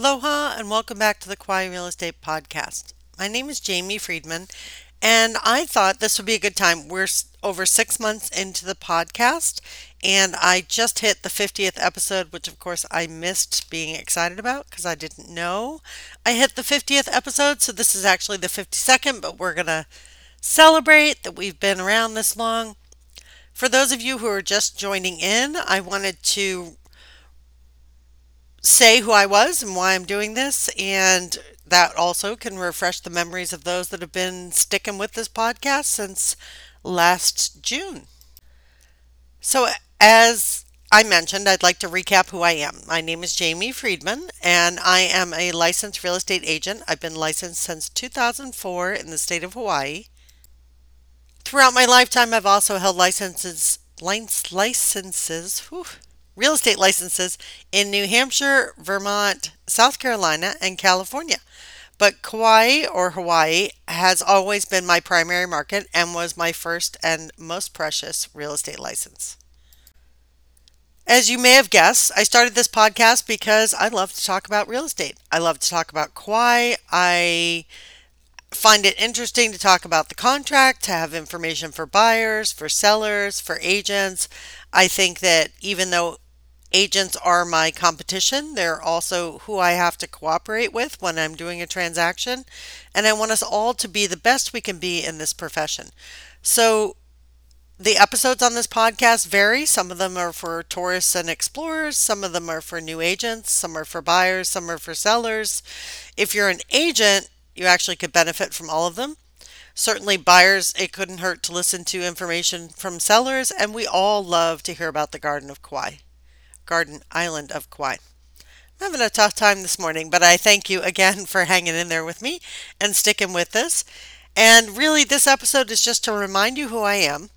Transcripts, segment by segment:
Aloha and welcome back to the Kauai Real Estate Podcast. My name is Jamie Friedman, and I thought this would be a good time. We're over six months into the podcast, and I just hit the 50th episode, which of course I missed being excited about because I didn't know I hit the 50th episode. So this is actually the 52nd, but we're going to celebrate that we've been around this long. For those of you who are just joining in, I wanted to say who I was and why I'm doing this, and that also can refresh the memories of those that have been sticking with this podcast since last June. So, as I mentioned, I'd like to recap who I am. My name is Jamie Friedman, and I am a licensed real estate agent. I've been licensed since 2004 in the state of Hawaii. Throughout my lifetime, I've also held licenses, licenses, whew, real estate licenses in New Hampshire, Vermont, South Carolina, and California. But Kauai or Hawaii has always been my primary market and was my first and most precious real estate license. As you may have guessed, I started this podcast because I love to talk about real estate. I love to talk about Kauai. I find it interesting to talk about the contract, to have information for buyers, for sellers, for agents. I think that even though Agents are my competition. They're also who I have to cooperate with when I'm doing a transaction. And I want us all to be the best we can be in this profession. So, the episodes on this podcast vary. Some of them are for tourists and explorers, some of them are for new agents, some are for buyers, some are for sellers. If you're an agent, you actually could benefit from all of them. Certainly, buyers, it couldn't hurt to listen to information from sellers, and we all love to hear about the Garden of Kauai. Garden Island of Kauai. I'm having a tough time this morning, but I thank you again for hanging in there with me and sticking with this. And really, this episode is just to remind you who I am,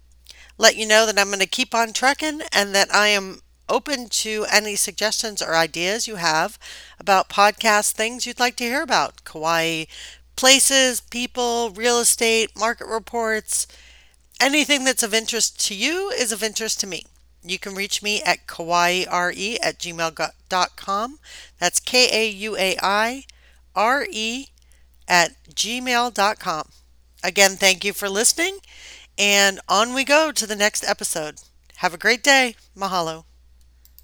let you know that I'm going to keep on trucking and that I am open to any suggestions or ideas you have about podcast things you'd like to hear about. Kauai places, people, real estate, market reports, anything that's of interest to you is of interest to me. You can reach me at kauaire at gmail.com. That's K A U A I R E at gmail.com. Again, thank you for listening, and on we go to the next episode. Have a great day. Mahalo.